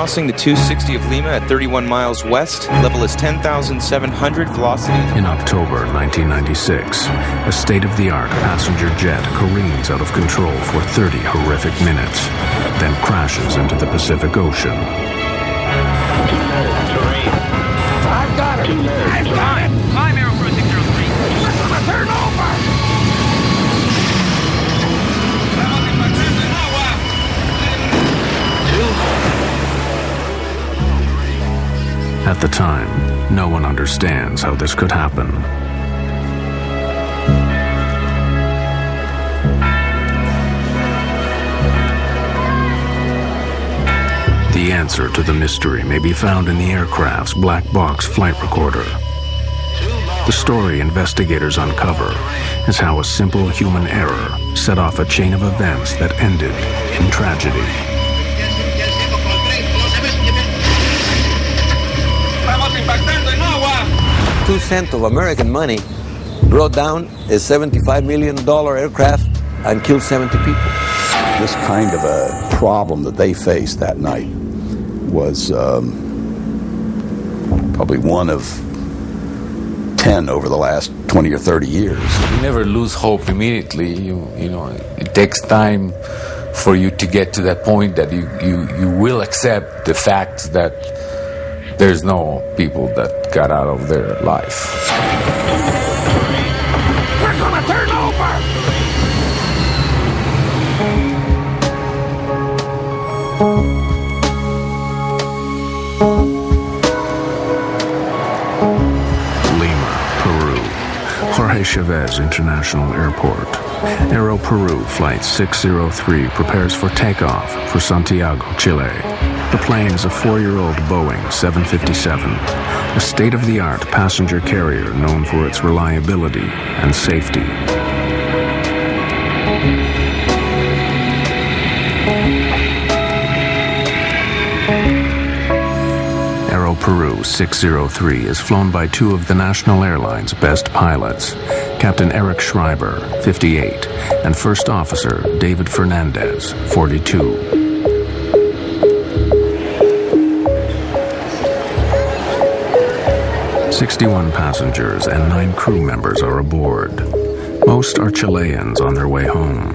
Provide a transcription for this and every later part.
crossing the 260 of Lima at 31 miles west. Level is 10,700. Velocity. In October 1996, a state of the art passenger jet careens out of control for 30 horrific minutes, then crashes into the Pacific Ocean. At the time, no one understands how this could happen. The answer to the mystery may be found in the aircraft's black box flight recorder. The story investigators uncover is how a simple human error set off a chain of events that ended in tragedy. Two cents of American money brought down a $75 million aircraft and killed 70 people. This kind of a problem that they faced that night was um, probably one of 10 over the last 20 or 30 years. You never lose hope immediately. You, you know, it takes time for you to get to that point that you, you, you will accept the fact that there's no people that got out of their life. We're gonna turn over. Lima, Peru. Jorge Chavez International Airport. Aero Peru Flight 603 prepares for takeoff for Santiago, Chile. Plane is a four-year-old Boeing 757, a state-of-the-art passenger carrier known for its reliability and safety. Aero Peru 603 is flown by two of the national airline's best pilots, Captain Eric Schreiber, 58, and First Officer David Fernandez, 42. Sixty-one passengers and nine crew members are aboard. Most are Chileans on their way home.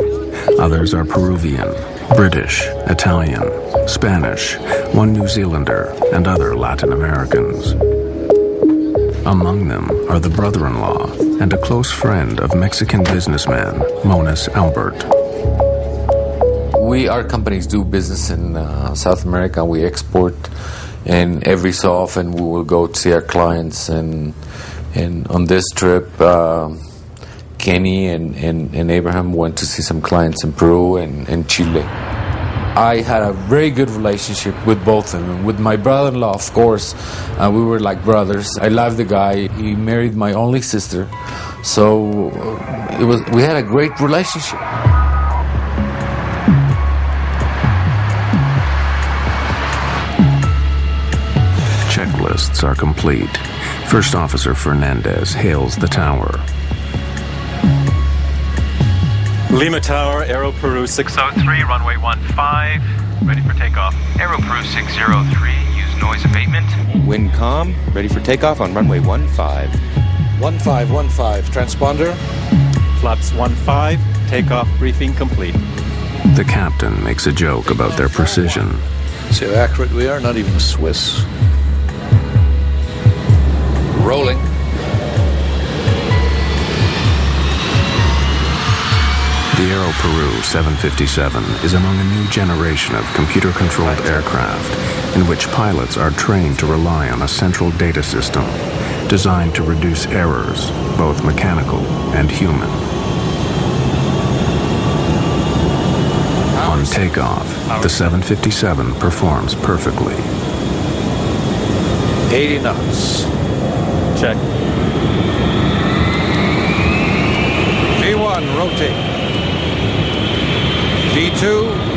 Others are Peruvian, British, Italian, Spanish, one New Zealander, and other Latin Americans. Among them are the brother-in-law and a close friend of Mexican businessman Monas Albert. We, our companies do business in uh, South America. We export, and every so often we will go to see our clients. And and on this trip, uh, Kenny and, and, and Abraham went to see some clients in Peru and, and Chile. I had a very good relationship with both of them. With my brother-in-law, of course, uh, we were like brothers. I love the guy. He married my only sister, so uh, it was. We had a great relationship. Checklists are complete. First Officer Fernandez hails the tower. Lima Tower, Aero Peru 603, runway 15, ready for takeoff. Aero Peru 603. Use noise abatement. Wind calm. Ready for takeoff on runway 15. 1515, transponder. Flaps 15, takeoff briefing complete. The captain makes a joke about their precision. See how accurate we are? Not even Swiss. Rolling. The Aero Peru 757 is among a new generation of computer controlled aircraft in which pilots are trained to rely on a central data system designed to reduce errors, both mechanical and human. On takeoff, the 757 performs perfectly. 80 knots. Check. V1, rotate. V2.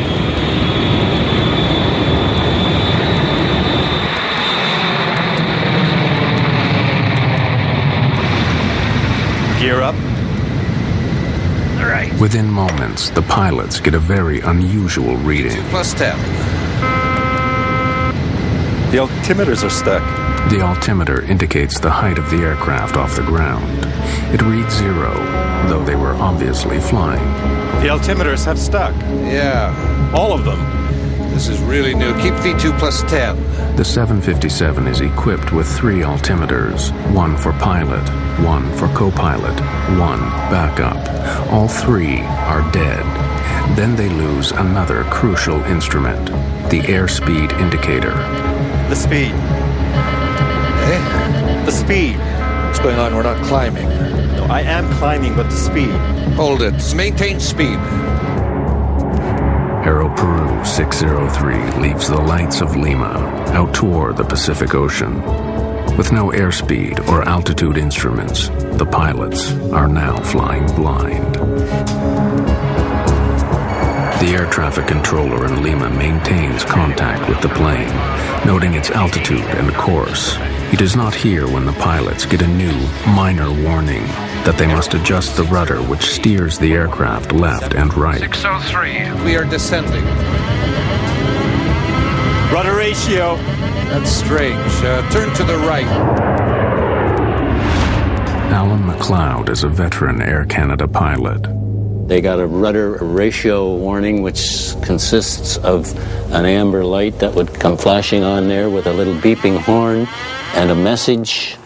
Gear up. right. Within moments, the pilots get a very unusual reading. Plus 10. The altimeters are stuck. The altimeter indicates the height of the aircraft off the ground. It reads zero, though they were obviously flying. The altimeters have stuck. Yeah. All of them. This is really new. Keep V2 plus 10. The 757 is equipped with three altimeters one for pilot, one for co pilot, one backup. All three are dead. Then they lose another crucial instrument the airspeed indicator. The speed. The speed. What's going on? We're not climbing. No, I am climbing, but the speed. Hold it. Maintain speed. Aero Peru 603 leaves the lights of Lima out toward the Pacific Ocean. With no airspeed or altitude instruments, the pilots are now flying blind. The air traffic controller in Lima maintains contact with the plane, noting its altitude and course. He does not hear when the pilots get a new, minor warning that they must adjust the rudder which steers the aircraft left and right. 603. We are descending. Rudder ratio. That's strange. Uh, turn to the right. Alan McLeod is a veteran Air Canada pilot. They got a rudder ratio warning, which consists of an amber light that would come flashing on there with a little beeping horn and a message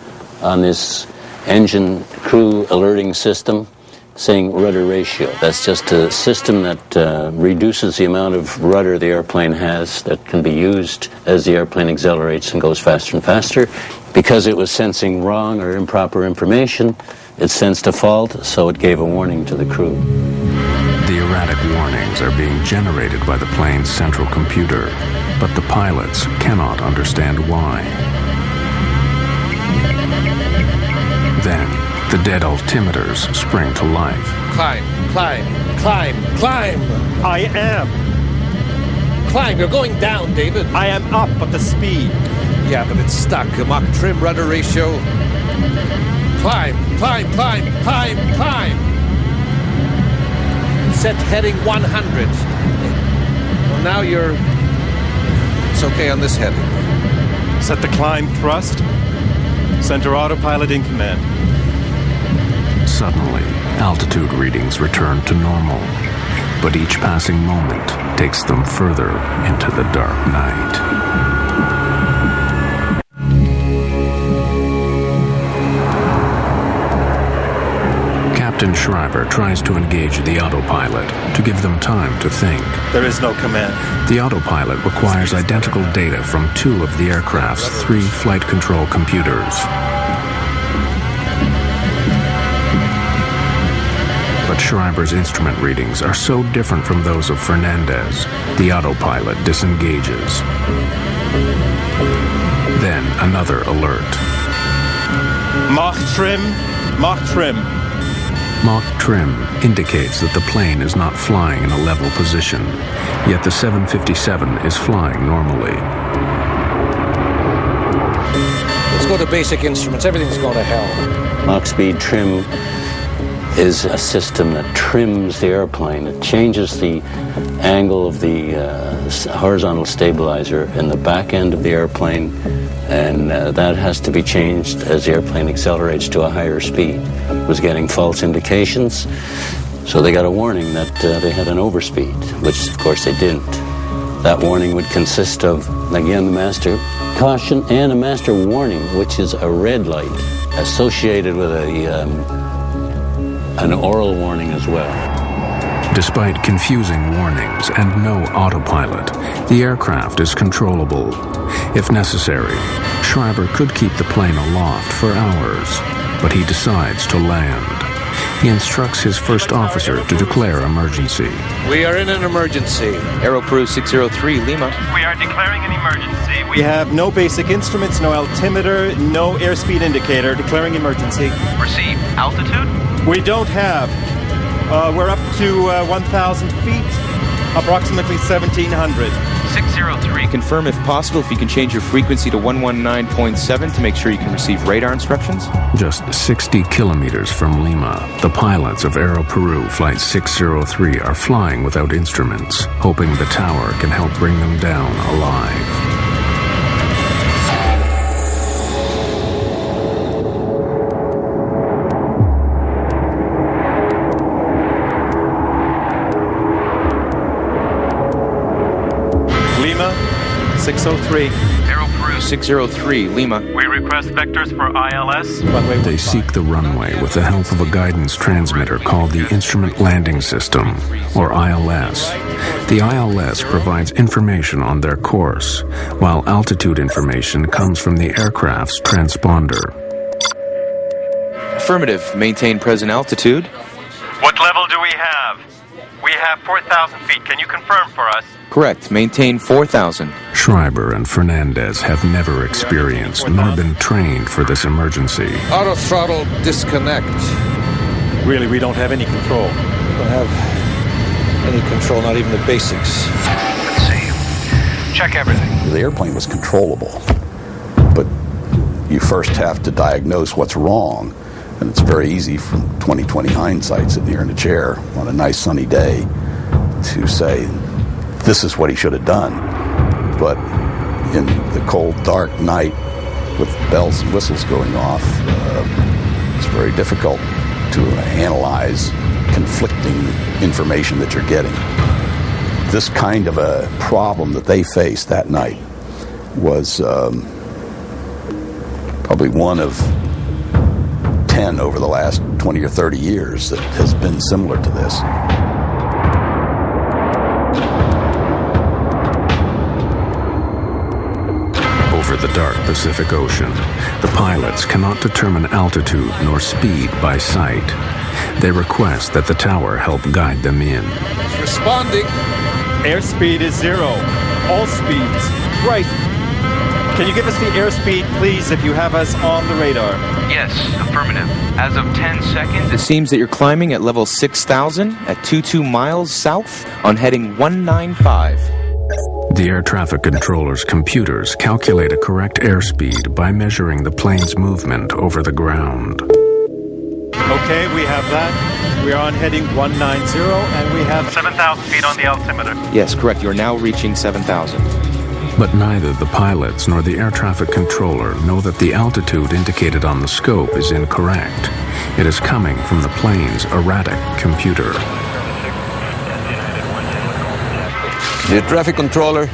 on this engine crew alerting system saying rudder ratio. That's just a system that uh, reduces the amount of rudder the airplane has that can be used as the airplane accelerates and goes faster and faster. Because it was sensing wrong or improper information, it sensed a fault, so it gave a warning to the crew. The erratic warnings are being generated by the plane's central computer, but the pilots cannot understand why. Then, the dead altimeters spring to life. Climb, climb, climb, climb. I am. Climb. You're going down, David. I am up, but the speed. Yeah, but it's stuck. A Mach trim rudder ratio. Climb, climb, climb, climb, climb. Set heading 100. Well, now you're. It's okay on this heading. Set the climb thrust. Center autopilot in command. Suddenly, altitude readings return to normal, but each passing moment takes them further into the dark night. Captain Schreiber tries to engage the autopilot to give them time to think. There is no command. The autopilot requires identical data from two of the aircraft's three flight control computers. But Schreiber's instrument readings are so different from those of Fernandez, the autopilot disengages. Then another alert. Mach trim. Mach trim. Mach trim indicates that the plane is not flying in a level position, yet the 757 is flying normally. Let's go to basic instruments. Everything's going to hell. Mach speed trim is a system that trims the airplane. It changes the angle of the uh, horizontal stabilizer in the back end of the airplane, and uh, that has to be changed as the airplane accelerates to a higher speed. It was getting false indications, so they got a warning that uh, they had an overspeed, which of course they didn't. That warning would consist of, again, the master caution and a master warning, which is a red light associated with a um, an oral warning as well. Despite confusing warnings and no autopilot, the aircraft is controllable. If necessary, Schreiber could keep the plane aloft for hours, but he decides to land. He instructs his first officer to declare emergency. We are in an emergency. Aero Peru 603 Lima. We are declaring an emergency. We have no basic instruments, no altimeter, no airspeed indicator. Declaring emergency. receive altitude. We don't have. Uh, we're up to uh, 1,000 feet, approximately 1,700. 603. Confirm if possible if you can change your frequency to 119.7 to make sure you can receive radar instructions. Just 60 kilometers from Lima, the pilots of Aero Peru Flight 603 are flying without instruments, hoping the tower can help bring them down alive. 603. Aero Peru. 603, Lima. We request vectors for ILS. Runway They seek the runway with the help of a guidance transmitter called the Instrument Landing System, or ILS. The ILS provides information on their course, while altitude information comes from the aircraft's transponder. Affirmative. Maintain present altitude. What level do we have? We have 4,000 feet. Can you confirm for us? Correct. Maintain 4,000. Schreiber and Fernandez have never experienced nor been trained for this emergency. Auto throttle disconnect. Really, we don't have any control. We don't have any control, not even the basics. Let's see. Check everything. The airplane was controllable, but you first have to diagnose what's wrong. And it's very easy from 2020 hindsight, sitting here in a chair on a nice sunny day, to say, this is what he should have done. But in the cold, dark night with bells and whistles going off, uh, it's very difficult to analyze conflicting information that you're getting. This kind of a problem that they faced that night was um, probably one of 10 over the last 20 or 30 years that has been similar to this. Over the dark Pacific Ocean, the pilots cannot determine altitude nor speed by sight. They request that the tower help guide them in. Responding. Airspeed is zero. All speeds. Right. Can you give us the airspeed, please, if you have us on the radar? Yes, affirmative. As of 10 seconds, It seems that you're climbing at level 6,000 at 22 miles south on heading 195. The air traffic controller's computers calculate a correct airspeed by measuring the plane's movement over the ground. Okay, we have that. We are on heading 190, and we have 7,000 feet on the altimeter. Yes, correct. You're now reaching 7,000. But neither the pilots nor the air traffic controller know that the altitude indicated on the scope is incorrect. It is coming from the plane's erratic computer. The traffic controller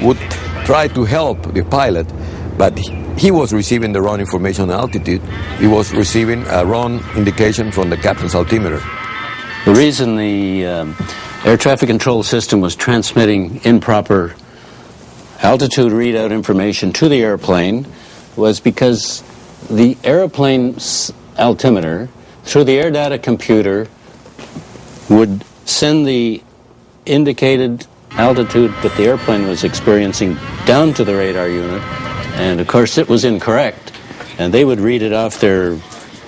would try to help the pilot, but he was receiving the wrong information on altitude. He was receiving a wrong indication from the captain's altimeter. The reason the um, air traffic control system was transmitting improper altitude readout information to the airplane was because the airplane's altimeter, through the air data computer, would send the indicated altitude that the airplane was experiencing down to the radar unit, and of course it was incorrect, and they would read it off their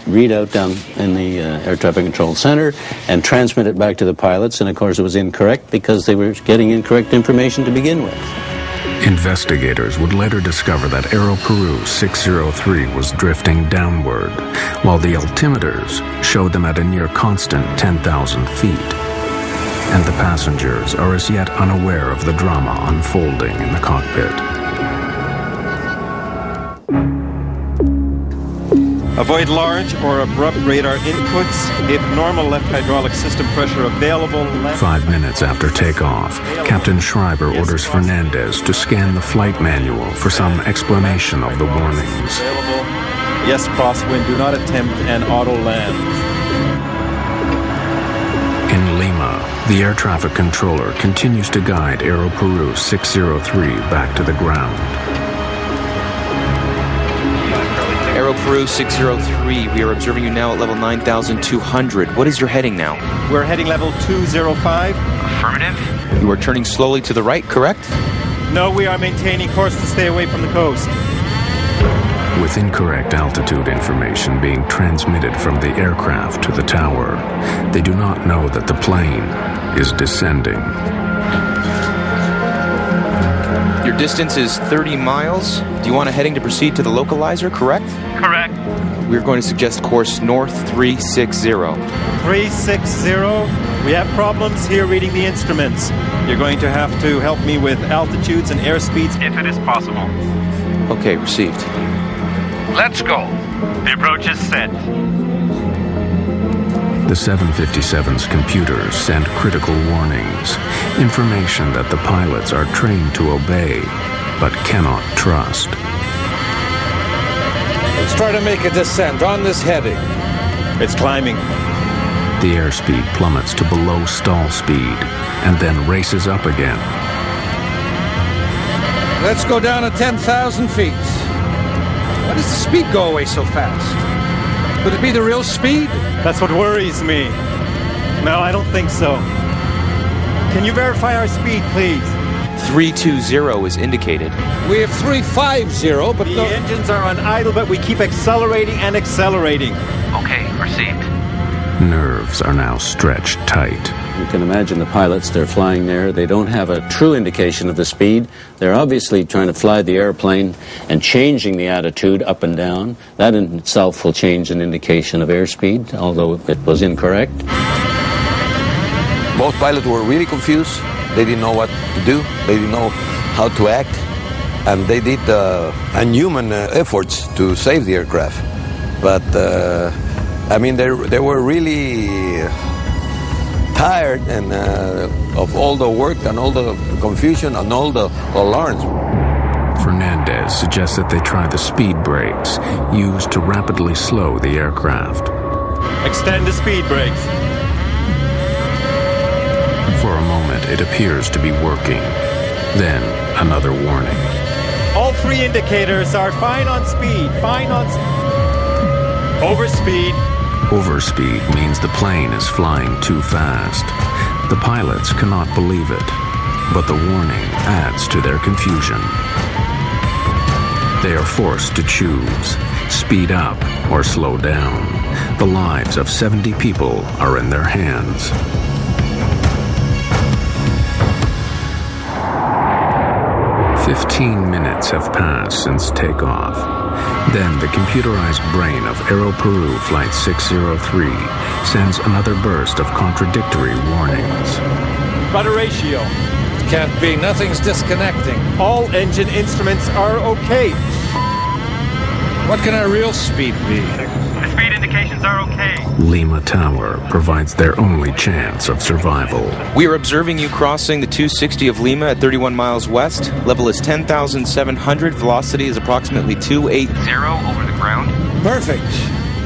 readout down in the uh, air traffic control center and transmit it back to the pilots, and of course it was incorrect because they were getting incorrect information to begin with. Investigators would later discover that Aero Peru 603 was drifting downward, while the altimeters showed them at a near constant 10,000 feet. And the passengers are as yet unaware of the drama unfolding in the cockpit. Avoid large or abrupt rudder inputs. If normal left hydraulic system pressure available, Five minutes after takeoff, Captain Schreiber orders Fernandez to scan the flight manual for some explanation of the warnings. available. Yes, crosswind. Do not attempt an auto land. The air traffic controller continues to guide Aero Peru 603 back to the ground. Aero Peru 603, we are observing you now at level 9,200. What is your heading now? We're heading level 205. Affirmative. You are turning slowly to the right, correct? No, we are maintaining course to stay away from the coast. With incorrect altitude information being transmitted from the aircraft to the tower, they do not know that the plane is descending. Your distance is 30 miles. Do you want a heading to proceed to the localizer, correct? Correct. We're going to suggest course north 360. 360. We have problems here reading the instruments. You're going to have to help me with altitudes and airspeeds. If it is possible. Okay, received. Let's go. The approach is set. The 757's computers send critical warnings, information that the pilots are trained to obey, but cannot trust. Let's try to make a descent on this heading. It's climbing. The airspeed plummets to below stall speed and then races up again. Let's go down to 10,000 feet. Why does the speed go away so fast? Could it be the real speed? That's what worries me. No, I don't think so. Can you verify our speed, please? 320 is indicated. We have 350, but The no. engines are on idle, but we keep accelerating and accelerating. Okay, received. Nerves are now stretched tight. You can imagine the pilots, they're flying there. They don't have a true indication of the speed. They're obviously trying to fly the airplane and changing the attitude up and down. That in itself will change an indication of airspeed, although it was incorrect. Both pilots were really confused. They didn't know what to do. They didn't know how to act. And they did uh, unhuman uh, efforts to save the aircraft. But, uh, I mean, they, they were really tired and uh, of all the work and all the confusion and all the alarms. Fernandez suggests that they try the speed brakes used to rapidly slow the aircraft. Extend the speed brakes. For a moment, it appears to be working. Then, another warning. All three indicators are fine on speed. Fine on. S- Overspeed. Overspeed means the plane is flying too fast. The pilots cannot believe it, but the warning adds to their confusion. They are forced to choose speed up or slow down. The lives of 70 people are in their hands. Fifteen minutes have passed since takeoff. Then the computerized brain of Aero Peru Flight 603 sends another burst of contradictory warnings. Rudder ratio. Can't be. Nothing's disconnecting. All engine instruments are okay. What can our real speed be? The speed indications are okay. Lima Tower provides their only chance of survival. We are observing you crossing the 260 of Lima at 31 miles west. Level is 10,700. Velocity is approximately 280 over the ground. Perfect.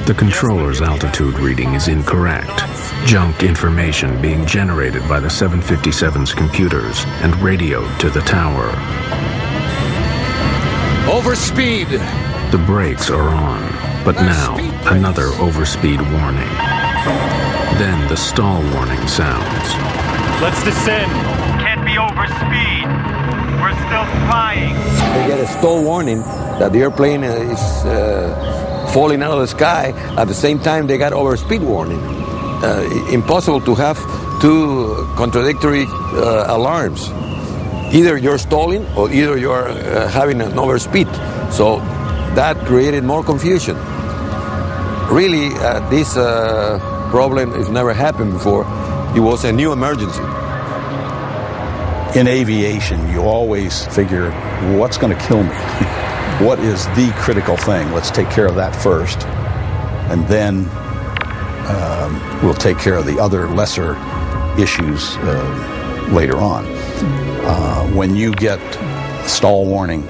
The controller's altitude reading is incorrect. Junk information being generated by the 757's computers and radioed to the tower. Overspeed. The brakes are on, but now another overspeed warning. Then the stall warning sounds. Let's descend. Can't be over speed. We're still flying. They get a stall warning that the airplane is uh, falling out of the sky. At the same time, they got overspeed warning. Uh, impossible to have two contradictory uh, alarms. Either you're stalling or either you're uh, having an overspeed. So that created more confusion. Really, uh, this uh, problem has never happened before. It was a new emergency. In aviation, you always figure, what's going to kill me? what is the critical thing? Let's take care of that first. And then um, we'll take care of the other lesser issues uh, later on. Uh, when you get stall warning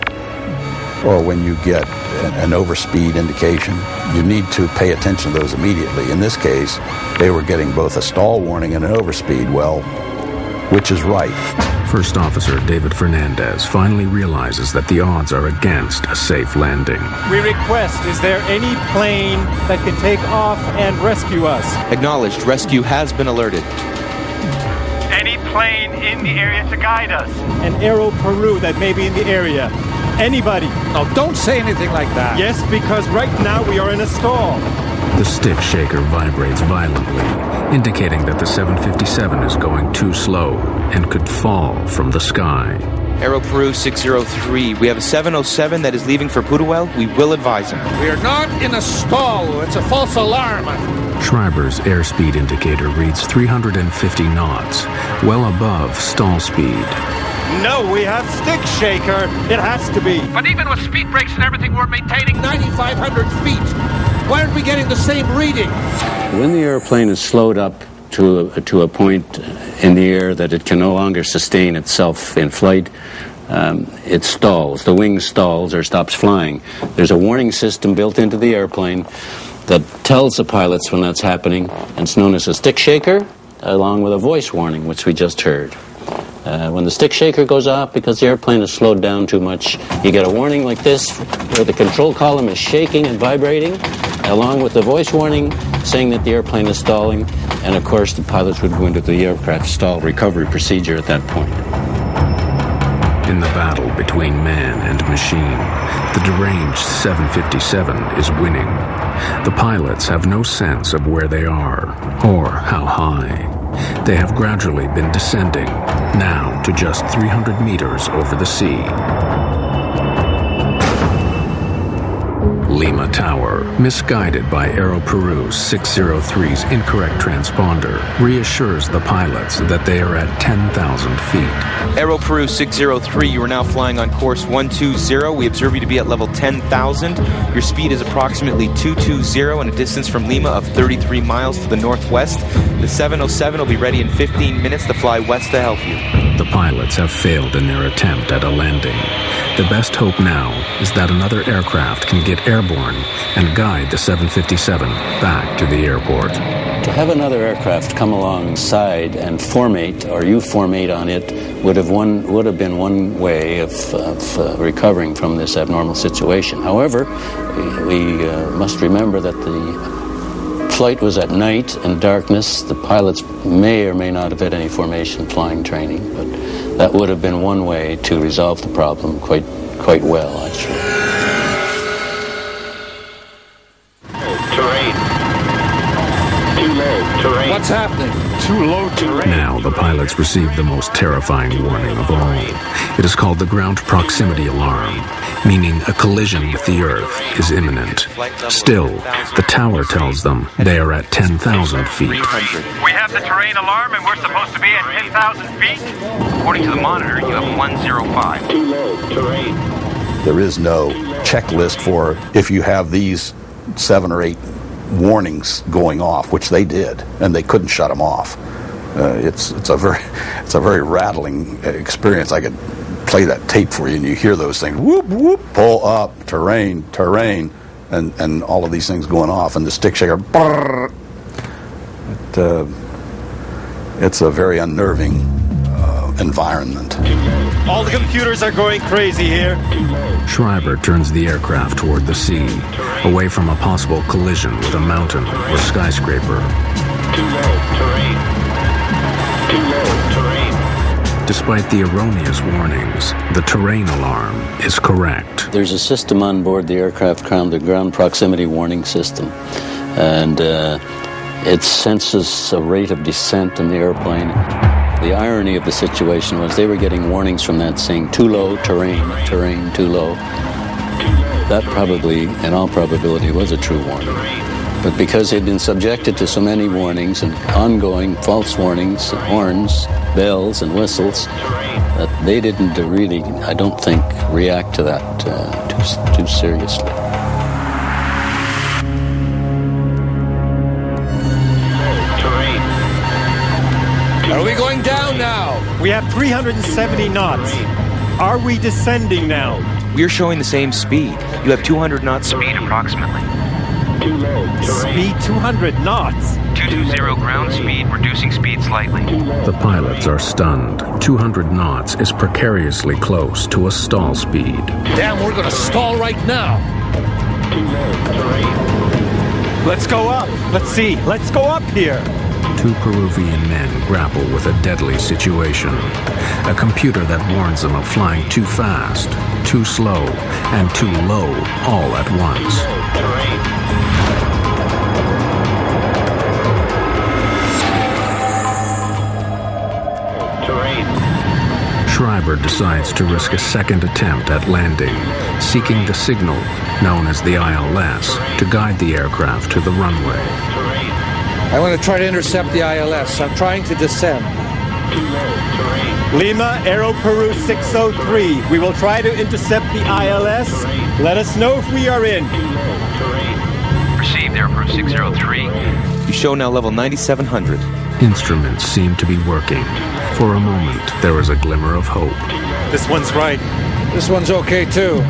or when you get an, an overspeed indication, you need to pay attention to those immediately. In this case, they were getting both a stall warning and an overspeed. Well, which is right? First Officer David Fernandez finally realizes that the odds are against a safe landing. We request, is there any plane that can take off and rescue us? Acknowledged. Rescue has been alerted. Any plane in the area to guide us. An Aero Peru that may be in the area. Anybody. Oh, don't say anything like that. Yes, because right now we are in a stall. The stick shaker vibrates violently, indicating that the 757 is going too slow and could fall from the sky. Aero Peru 603. We have a 707 that is leaving for Pudahuel. We will advise him. We are not in a stall. It's a false alarm. Schreiber's airspeed indicator reads 350 knots, well above stall speed. No, we have stick shaker. It has to be. But even with speed brakes and everything, we're maintaining 9,500 feet. Why aren't we getting the same reading? When the airplane is slowed up to a, to a point in the air that it can no longer sustain itself in flight, um, it stalls. The wing stalls or stops flying. There's a warning system built into the airplane that tells the pilots when that's happening, and it's known as a stick shaker, along with a voice warning, which we just heard. Uh, when the stick shaker goes off because the airplane is slowed down too much, you get a warning like this where the control column is shaking and vibrating, along with the voice warning saying that the airplane is stalling. And of course, the pilots would go into the aircraft stall recovery procedure at that point. In the battle between man and machine, the deranged 757 is winning. The pilots have no sense of where they are or how high. They have gradually been descending, now to just 300 meters over the sea. Lima Tower, misguided by Aero Peru's 603's incorrect transponder, reassures the pilots that they are at 10,000 feet. Aero Peru 603, you are now flying on course 120. We observe you to be at level 10,000. Your speed is approximately 220 and a distance from Lima of 33 miles to the northwest. The 707 will be ready in 15 minutes to fly west to help you. The pilots have failed in their attempt at a landing. The best hope now is that another aircraft can get airborne and guide the 757 back to the airport. To have another aircraft come alongside and formate, or you formate on it, would have one would have been one way of, of uh, recovering from this abnormal situation. However, we, we uh, must remember that the flight was at night and darkness. The pilots may or may not have had any formation flying training, but that would have been one way to resolve the problem quite quite well, actually. What's happening? Too low terrain. Now the pilots receive the most terrifying warning of all. It is called the ground proximity alarm, meaning a collision with the Earth is imminent. Still, the tower tells them they are at 10,000 feet. We have the terrain alarm and we're supposed to be at 10,000 feet? According to the monitor, you have 105. Too low. Terrain. There is no checklist for if you have these seven or eight warnings going off, which they did, and they couldn't shut them off. Uh, it's it's a very it's a very rattling experience. I could play that tape for you, and you hear those things whoop whoop pull up terrain terrain, and and all of these things going off, and the stick shaker. Brrr, it, uh, it's a very unnerving environment. All the computers are going crazy here. Schreiber turns the aircraft toward the sea, away from a possible collision with a mountain or skyscraper. Too low. Terrain. Too low. Terrain. Despite the erroneous warnings, the terrain alarm is correct. There's a system on board the aircraft called the ground proximity warning system, and uh, it senses a rate of descent in the airplane. The irony of the situation was they were getting warnings from that saying too low, terrain, terrain, too low. That probably, in all probability, was a true warning. But because they'd been subjected to so many warnings and ongoing false warnings, horns, bells, and whistles, that they didn't really, I don't think, react to that uh, too, too seriously. We have 370 knots. Are we descending now? We are showing the same speed. You have 200 knots speed approximately. Too low. Speed 200 knots. 220 ground speed, reducing speed slightly. The pilots are stunned. 200 knots is precariously close to a stall speed. Damn, we're gonna stall right now. Too low. Terrain. Let's go up. Let's see. Let's go up here. Two Peruvian men grapple with a deadly situation. A computer that warns them of flying too fast, too slow, and too low all at once. Schreiber decides to risk a second attempt at landing, seeking the signal, known as the ILS, to guide the aircraft to the runway. I want to try to intercept the ILS. I'm trying to descend. Lima, Aero Peru 603. We will try to intercept the ILS. Let us know if we are in. Received, Aero Peru 603. You show now level 9700. Instruments seem to be working. For a moment, there is a glimmer of hope. This one's right. This one's okay too.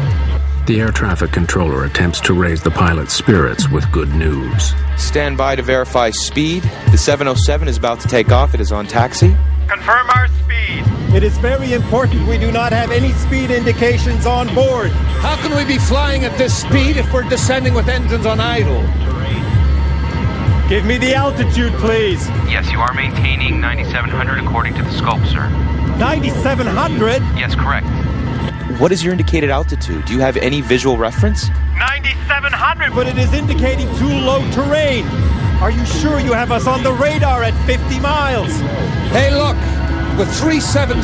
The air traffic controller attempts to raise the pilot's spirits with good news. Stand by to verify speed. The 707 is about to take off. It is on taxi. Confirm our speed. It is very important we do not have any speed indications on board. How can we be flying at this speed if we're descending with engines on idle? Give me the altitude, please. Yes, you are maintaining 9,700 according to the scope, sir. 9,700? Yes, correct. What is your indicated altitude? Do you have any visual reference? 9,700, but it is indicating too low terrain. Are you sure you have us on the radar at 50 miles? Hey, look! With 370,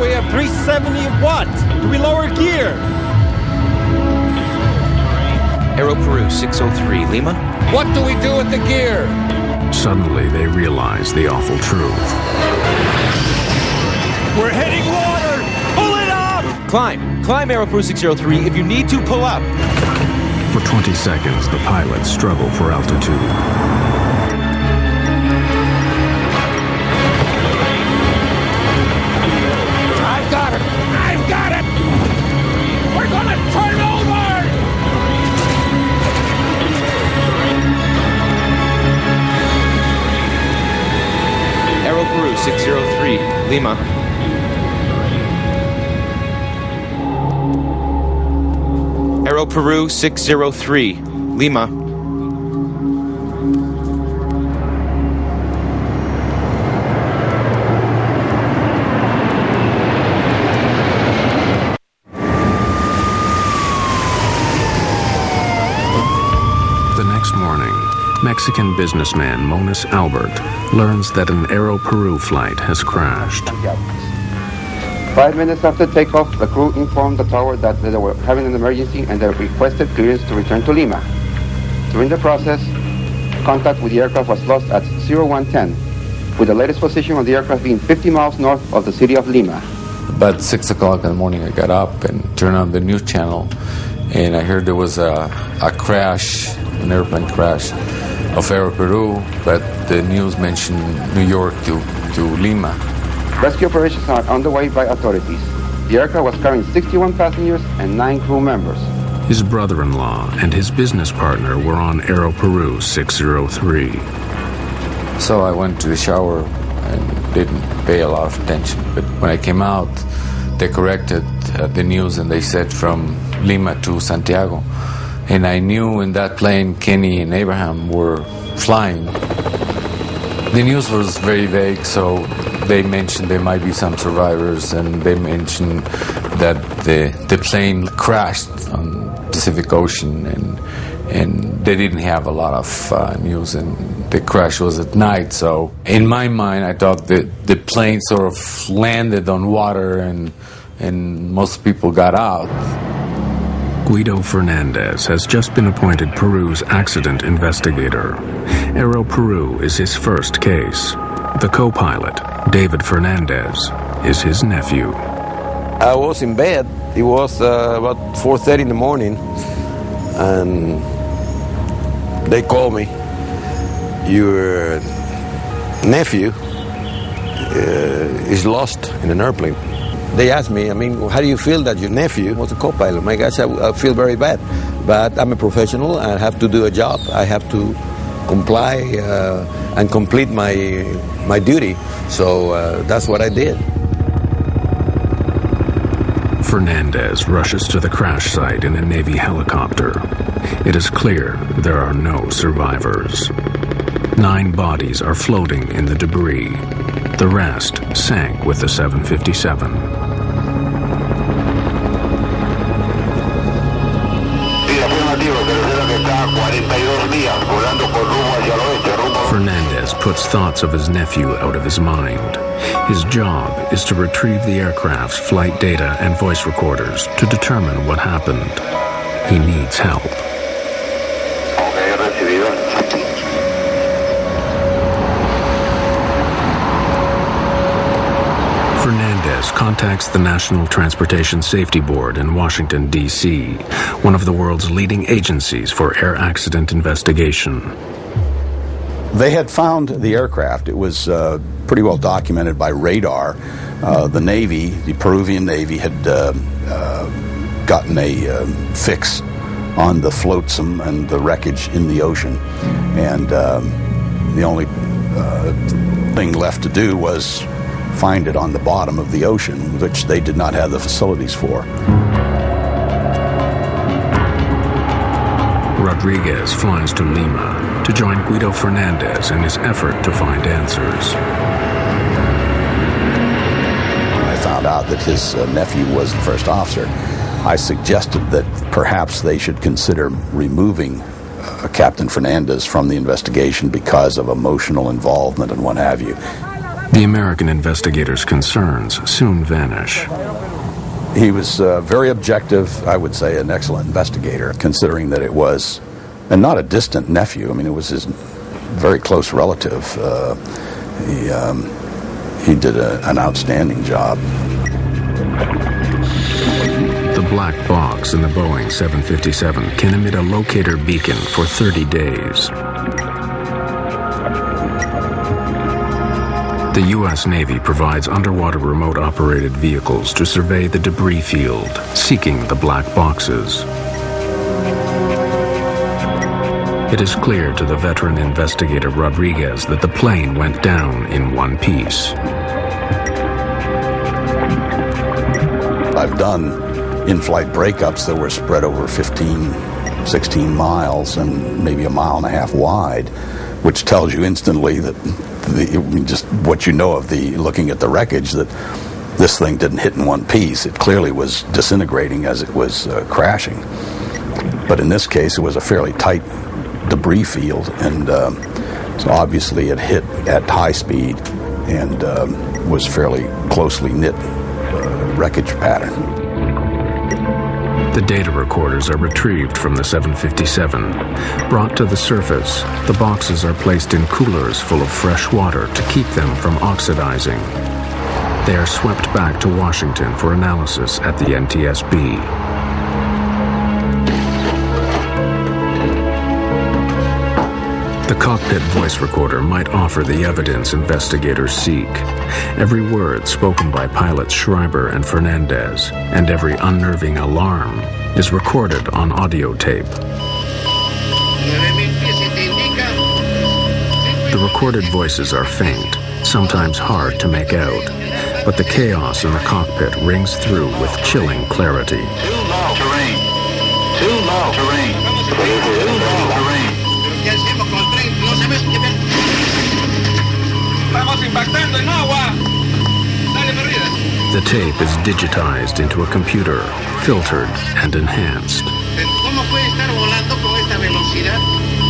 we have 370 what? Do we lower gear? Aero Peru 603, Lima. What do we do with the gear? Suddenly, they realize the awful truth. We're heading water! Pull it up! Climb. Climb Aero Peru 603. If you need to, pull up. For 20 seconds, the pilots struggle for altitude. I've got it! Aero Peru 603, Lima. The next morning, Mexican businessman Monas Albert learns that an Aero Peru flight has crashed. Five minutes after takeoff, the crew informed the tower that they were having an emergency and they requested clearance to return to Lima. During the process, contact with the aircraft was lost at 0110, with the latest position of the aircraft being 50 miles north of the city of Lima. About six o'clock in the morning, I got up and turned on the news channel, and I heard there was a, a crash, an airplane crash of Aero Peru, but the news mentioned New York to, to Lima. Rescue operations are underway by authorities. The aircraft was carrying 61 passengers and 9 crew members. His brother in law and his business partner were on Aero Peru 603. So I went to the shower and didn't pay a lot of attention. But when I came out, they corrected uh, the news and they said from Lima to Santiago. And I knew in that plane Kenny and Abraham were flying. The news was very vague, so they mentioned there might be some survivors, and they mentioned that the the plane crashed on Pacific Ocean, and and they didn't have a lot of uh, news, and the crash was at night. So in my mind, I thought that the plane sort of landed on water, and and most people got out. Guido Fernandez has just been appointed Peru's accident investigator. Aero Peru is his first case. The co pilot, David Fernandez, is his nephew. I was in bed. It was uh, about 4:30 in the morning, and they called me. Your nephew uh, is lost in an airplane. They asked me, I mean, how do you feel that your nephew was a co-pilot? My gosh, I, I feel very bad, but I'm a professional. I have to do a job. I have to comply uh, and complete my my duty. So uh, that's what I did. Fernandez rushes to the crash site in a Navy helicopter. It is clear there are no survivors. Nine bodies are floating in the debris. The rest sank with the 757. Puts thoughts of his nephew out of his mind. His job is to retrieve the aircraft's flight data and voice recorders to determine what happened. He needs help. Fernandez contacts the National Transportation Safety Board in Washington, D.C., one of the world's leading agencies for air accident investigation. They had found the aircraft. It was uh, pretty well documented by radar. Uh, the Navy, the Peruvian Navy, had uh, uh gotten a uh, fix on the flotsam and the wreckage in the ocean. And um, the only uh, thing left to do was find it on the bottom of the ocean, which they did not have the facilities for. Rodriguez flies to Lima to join Guido Fernandez in his effort to find answers. I found out that his uh, nephew was the first officer. I suggested that perhaps they should consider removing uh, Captain Fernandez from the investigation because of emotional involvement and what have you. The American investigator's concerns soon vanish. He was uh, very objective, I would say, an excellent investigator, considering that it was, and not a distant nephew, I mean, it was his very close relative. Uh, he, um, he did a, an outstanding job. The black box in the Boeing 757 can emit a locator beacon for 30 days. The U.S. Navy provides underwater remote operated vehicles to survey the debris field, seeking the black boxes. It is clear to the veteran investigator Rodriguez that the plane went down in one piece. I've done in flight breakups that were spread over 15, 16 miles and maybe a mile and a half wide, which tells you instantly that the, just what you know of the looking at the wreckage that this thing didn't hit in one piece. It clearly was disintegrating as it was uh, crashing. But in this case, it was a fairly tight debris field, and um, so obviously it hit at high speed and um, was fairly closely knit uh, wreckage pattern. The data recorders are retrieved from the 757. Brought to the surface, the boxes are placed in coolers full of fresh water to keep them from oxidizing. They are swept back to Washington for analysis at the NTSB. The cockpit voice recorder might offer the evidence investigators seek. Every word spoken by pilots Schreiber and Fernandez, and every unnerving alarm, is recorded on audio tape. The recorded voices are faint, sometimes hard to make out, but the chaos in the cockpit rings through with chilling clarity. Too low terrain. Too low terrain. The tape is digitized into a computer, filtered and enhanced. Eh, ¿Cómo puede estar volando con esta velocidad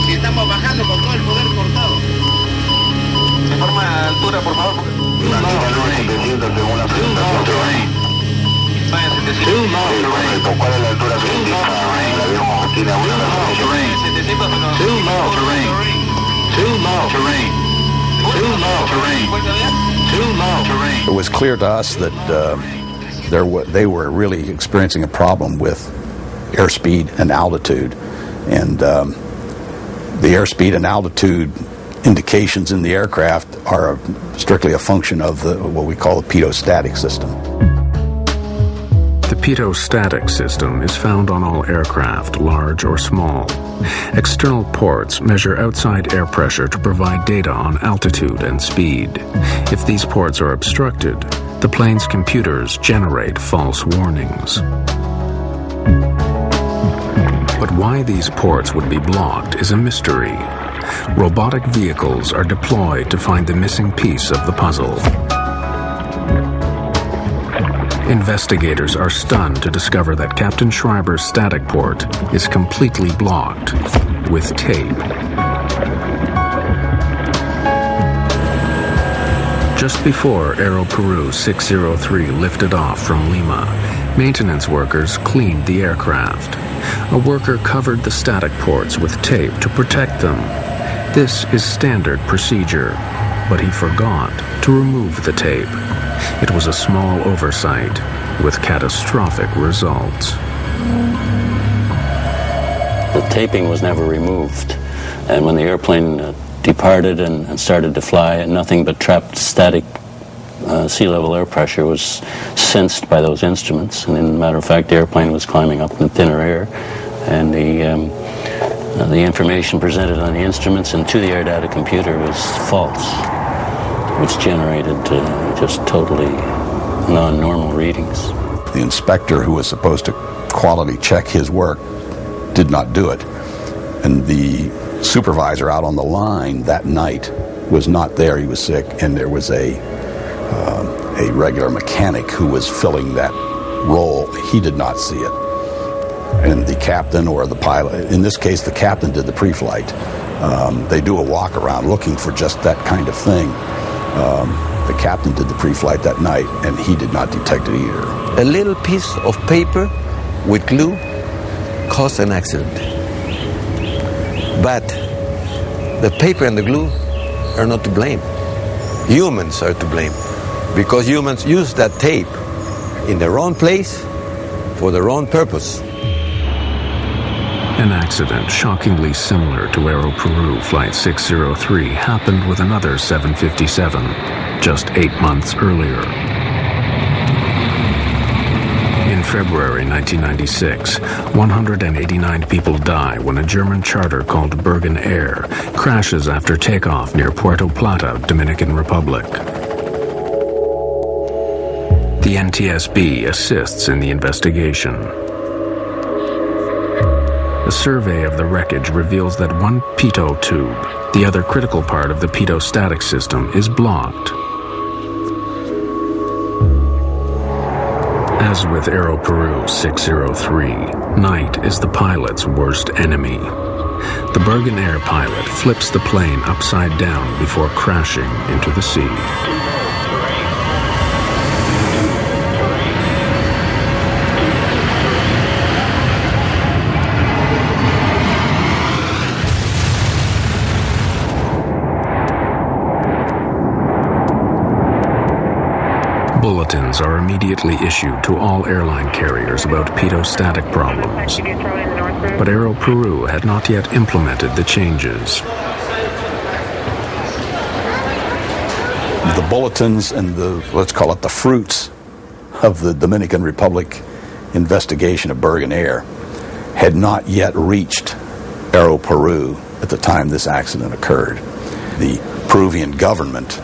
si estamos bajando con todo el poder cortado? Se forma altura, por favor. Too low terrain. ¿Cuál es la It was clear to us that uh, there they were really experiencing a problem with airspeed and altitude, and um, the airspeed and altitude indications in the aircraft are strictly a function of the what we call the pitot-static system. The pitot-static system is found on all aircraft, large or small. External ports measure outside air pressure to provide data on altitude and speed. If these ports are obstructed, the plane's computers generate false warnings. But why these ports would be blocked is a mystery. Robotic vehicles are deployed to find the missing piece of the puzzle. Investigators are stunned to discover that Captain Schreiber's static port is completely blocked with tape. Just before Aero Peru 603 lifted off from Lima, maintenance workers cleaned the aircraft. A worker covered the static ports with tape to protect them. This is standard procedure, but he forgot to remove the tape. It was a small oversight with catastrophic results. The taping was never removed. And when the airplane uh, departed and, and, started to fly, nothing but trapped static uh, sea level air pressure was sensed by those instruments. And in matter of fact, the airplane was climbing up in thinner air. And the, um, uh, the information presented on the instruments and to the air data computer was false, which generated uh, just totally non normal readings. The inspector who was supposed to quality check his work did not do it. And the supervisor out on the line that night was not there. He was sick, and there was a uh, a regular mechanic who was filling that role. He did not see it, and the captain or the pilot. In this case, the captain did the pre-flight. Um, they do a walk around looking for just that kind of thing. Um, the captain did the pre-flight that night, and he did not detect it either. A little piece of paper with glue caused an accident. But the paper and the glue are not to blame. Humans are to blame because humans use that tape in the wrong place for the wrong purpose. An accident shockingly similar to Aero Peru Flight 603 happened with another 757 just eight months earlier. In February 1996, 189 people die when a German charter called Birgenair crashes after takeoff near Puerto Plata, Dominican Republic. The NTSB assists in the investigation. A survey of the wreckage reveals that one pitot tube, the other critical part of the pitot static system, is blocked. As with Aero Peru 603, night is the pilot's worst enemy. The Birgenair pilot flips the plane upside down before crashing into the sea. Are immediately issued to all airline carriers about pitot-static problems. But Aero Peru had not yet implemented the changes. The bulletins and the, let's call it the fruits of the Dominican Republic investigation of Birgenair had not yet reached Aero Peru at the time this accident occurred. The Peruvian government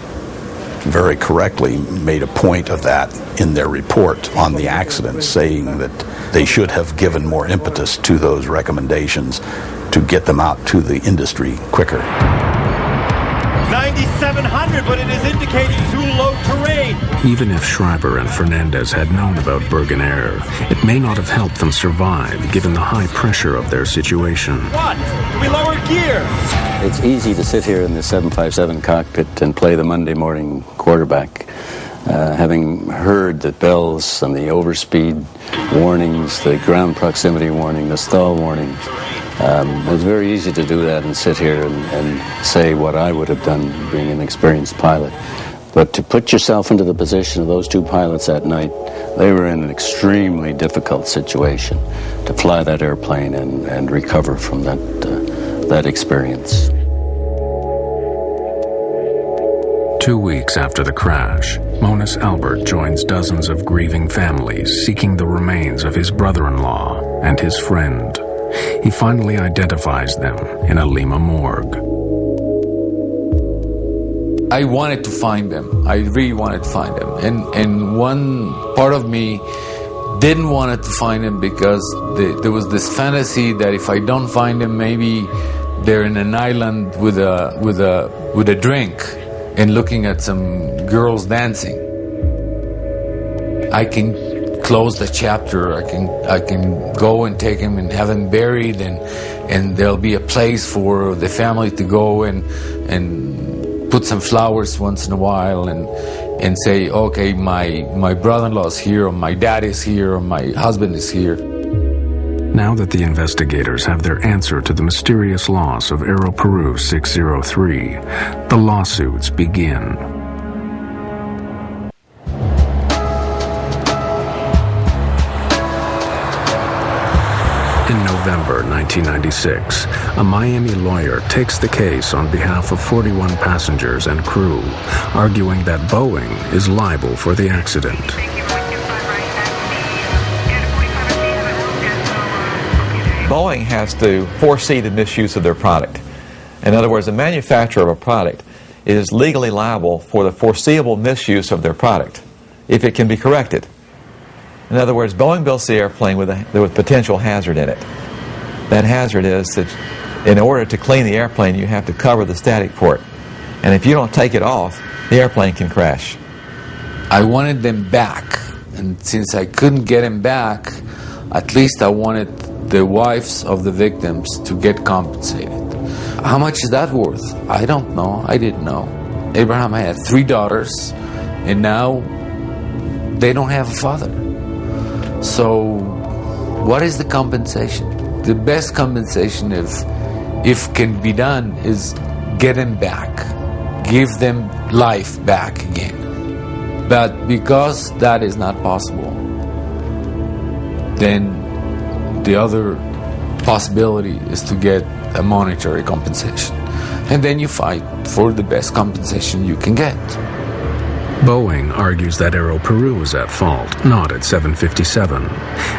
very correctly made a point of that in their report on the accident, saying that they should have given more impetus to those recommendations to get them out to the industry quicker. 9,700, but it is indicating too low terrain. Even if Schreiber and Fernandez had known about Birgenair, it may not have helped them survive given the high pressure of their situation. What? We lower gear. It's easy to sit here in the 757 cockpit and play the Monday morning quarterback. Uh, having heard the bells and the overspeed warnings, the ground proximity warning, the stall warning, um, it's very easy to do that and sit here and, and say what I would have done being an experienced pilot. But to put yourself into the position of those two pilots that night, they were in an extremely difficult situation to fly that airplane and, and recover from that, uh, that experience. Two weeks after the crash, Monis Albert joins dozens of grieving families seeking the remains of his brother-in-law and his friend. He finally identifies them in a Lima morgue. I wanted to find them. I really wanted to find them. And and one part of me didn't want to find them because the, there was this fantasy that if I don't find them, maybe they're in an island with a with a with a drink and looking at some girls dancing. I can close the chapter. I can I can go and take him and have him buried, and and there'll be a place for the family to go and and put some flowers once in a while and and say, okay, my my brother-in-law is here, or my dad is here, or my husband is here. Now that the investigators have their answer to the mysterious loss of Aero Peru 603, the lawsuits begin. November 1996, a Miami lawyer takes the case on behalf of 41 passengers and crew, arguing that Boeing is liable for the accident. Boeing has to foresee the misuse of their product. In other words, the manufacturer of a product is legally liable for the foreseeable misuse of their product if it can be corrected. In other words, Boeing builds the airplane with, a, with potential hazard in it. That hazard is that in order to clean the airplane, you have to cover the static port. And if you don't take it off, the airplane can crash. I wanted them back, and since I couldn't get them back, at least I wanted the wives of the victims to get compensated. How much is that worth? I don't know. I didn't know. Abraham had three daughters, and now they don't have a father. So, what is the compensation? The best compensation, if if can be done, is get them back, give them life back again. But because that is not possible, then the other possibility is to get a monetary compensation. And then you fight for the best compensation you can get. Boeing argues that Aero Peru was at fault, not at 757.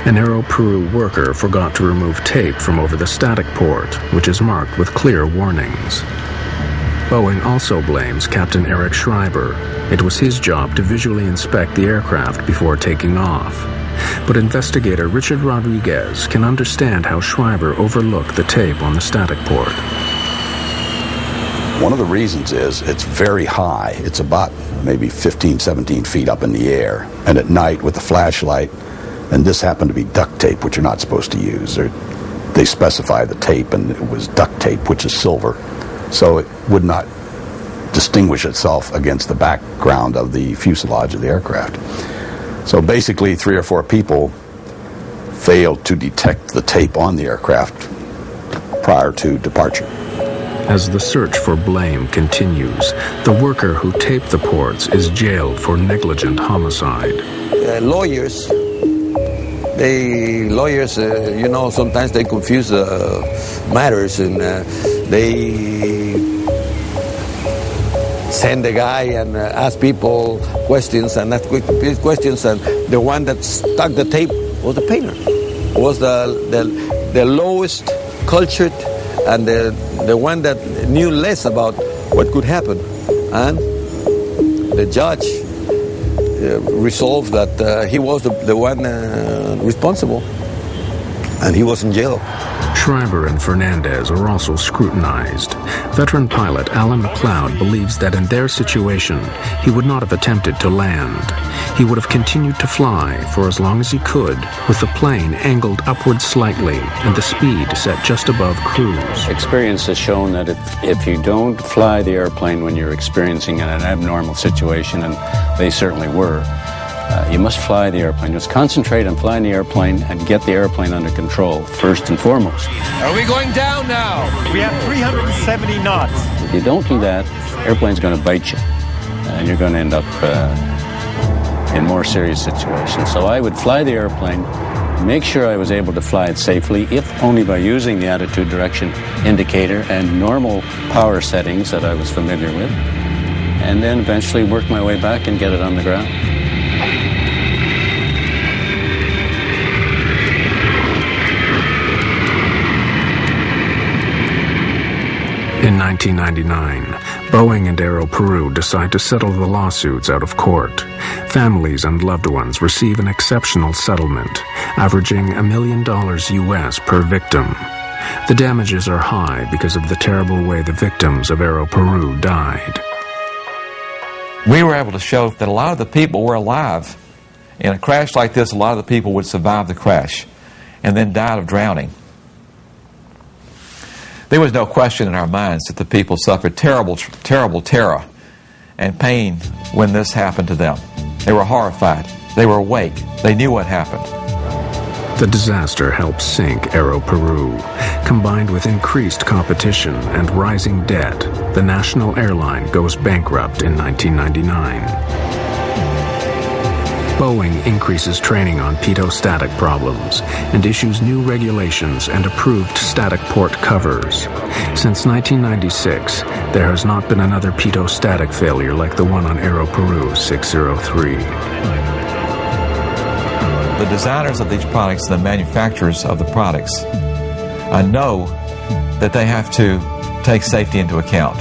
An Aero Peru worker forgot to remove tape from over the static port, which is marked with clear warnings. Boeing also blames Captain Eric Schreiber. It was his job to visually inspect the aircraft before taking off. But investigator Richard Rodriguez can understand how Schreiber overlooked the tape on the static port. One of the reasons is it's very high. It's about maybe 15, 17 feet up in the air. And at night with a flashlight, and this happened to be duct tape, which you're not supposed to use. They're, they specify the tape, and it was duct tape, which is silver. So it would not distinguish itself against the background of the fuselage of the aircraft. So basically, three or four people failed to detect the tape on the aircraft prior to departure. As the search for blame continues, the worker who taped the ports is jailed for negligent homicide. Uh, lawyers, they lawyers, uh, you know, sometimes they confuse uh, matters and uh, they send the guy and uh, ask people questions and ask questions, and the one that stuck the tape was the painter, was the the, the lowest cultured and the, the one that knew less about what could happen. And the judge uh, resolved that uh, he was the, the one uh, responsible, and he was in jail. Schreiber and Fernandez are also scrutinized. Veteran pilot Alan McLeod believes that in their situation, he would not have attempted to land. He would have continued to fly for as long as he could, with the plane angled upward slightly and the speed set just above cruise. Experience has shown that if, if you don't fly the airplane when you're experiencing an abnormal situation, and they certainly were, uh, you must fly the airplane. Just concentrate on flying the airplane and get the airplane under control first and foremost. Are we going down now? We have 370 knots. If you don't do that, airplane's going to bite you, and you're going to end up uh, in more serious situations. So I would fly the airplane, make sure I was able to fly it safely, if only by using the attitude direction indicator and normal power settings that I was familiar with, and then eventually work my way back and get it on the ground. In 1999, Boeing and Aero Peru decide to settle the lawsuits out of court. Families and loved ones receive an exceptional settlement, averaging a million dollars US per victim. The damages are high because of the terrible way the victims of Aero Peru died. We were able to show that a lot of the people were alive. In a crash like this, a lot of the people would survive the crash and then died of drowning. There was no question in our minds that the people suffered terrible, terrible terror and pain when this happened to them. They were horrified. They were awake. They knew what happened. The disaster helped sink Aero Peru. Combined with increased competition and rising debt, the national airline goes bankrupt in 1999. Boeing increases training on pitot-static problems and issues new regulations and approved static port covers. Since 1996, there has not been another pitot-static failure like the one on Aero Peru 603. The designers of these products and the manufacturers of the products I know that they have to take safety into account.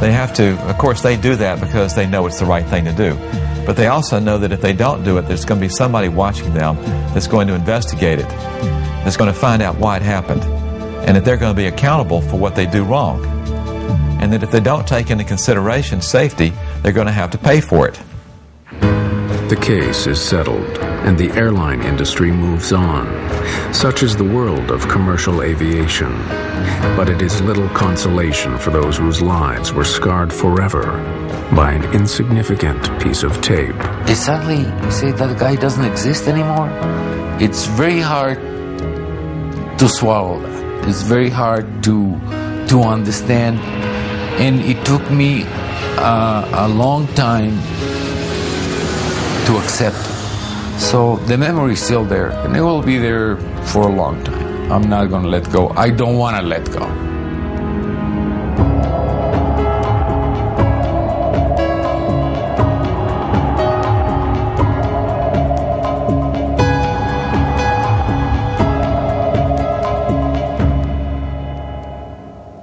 They have to, of course, they do that because they know it's the right thing to do. But they also know that if they don't do it, there's going to be somebody watching them that's going to investigate it, that's going to find out why it happened, and that they're going to be accountable for what they do wrong. And that if they don't take into consideration safety, they're going to have to pay for it. The case is settled, and the airline industry moves on. Such is the world of commercial aviation. But it is little consolation for those whose lives were scarred forever by an insignificant piece of tape. They suddenly say that guy doesn't exist anymore. It's very hard to swallow that. It's very hard to to understand, and it took me uh, a long time to accept. So the memory is still there, and it will be there for a long time. I'm not going to let go. I don't want to let go.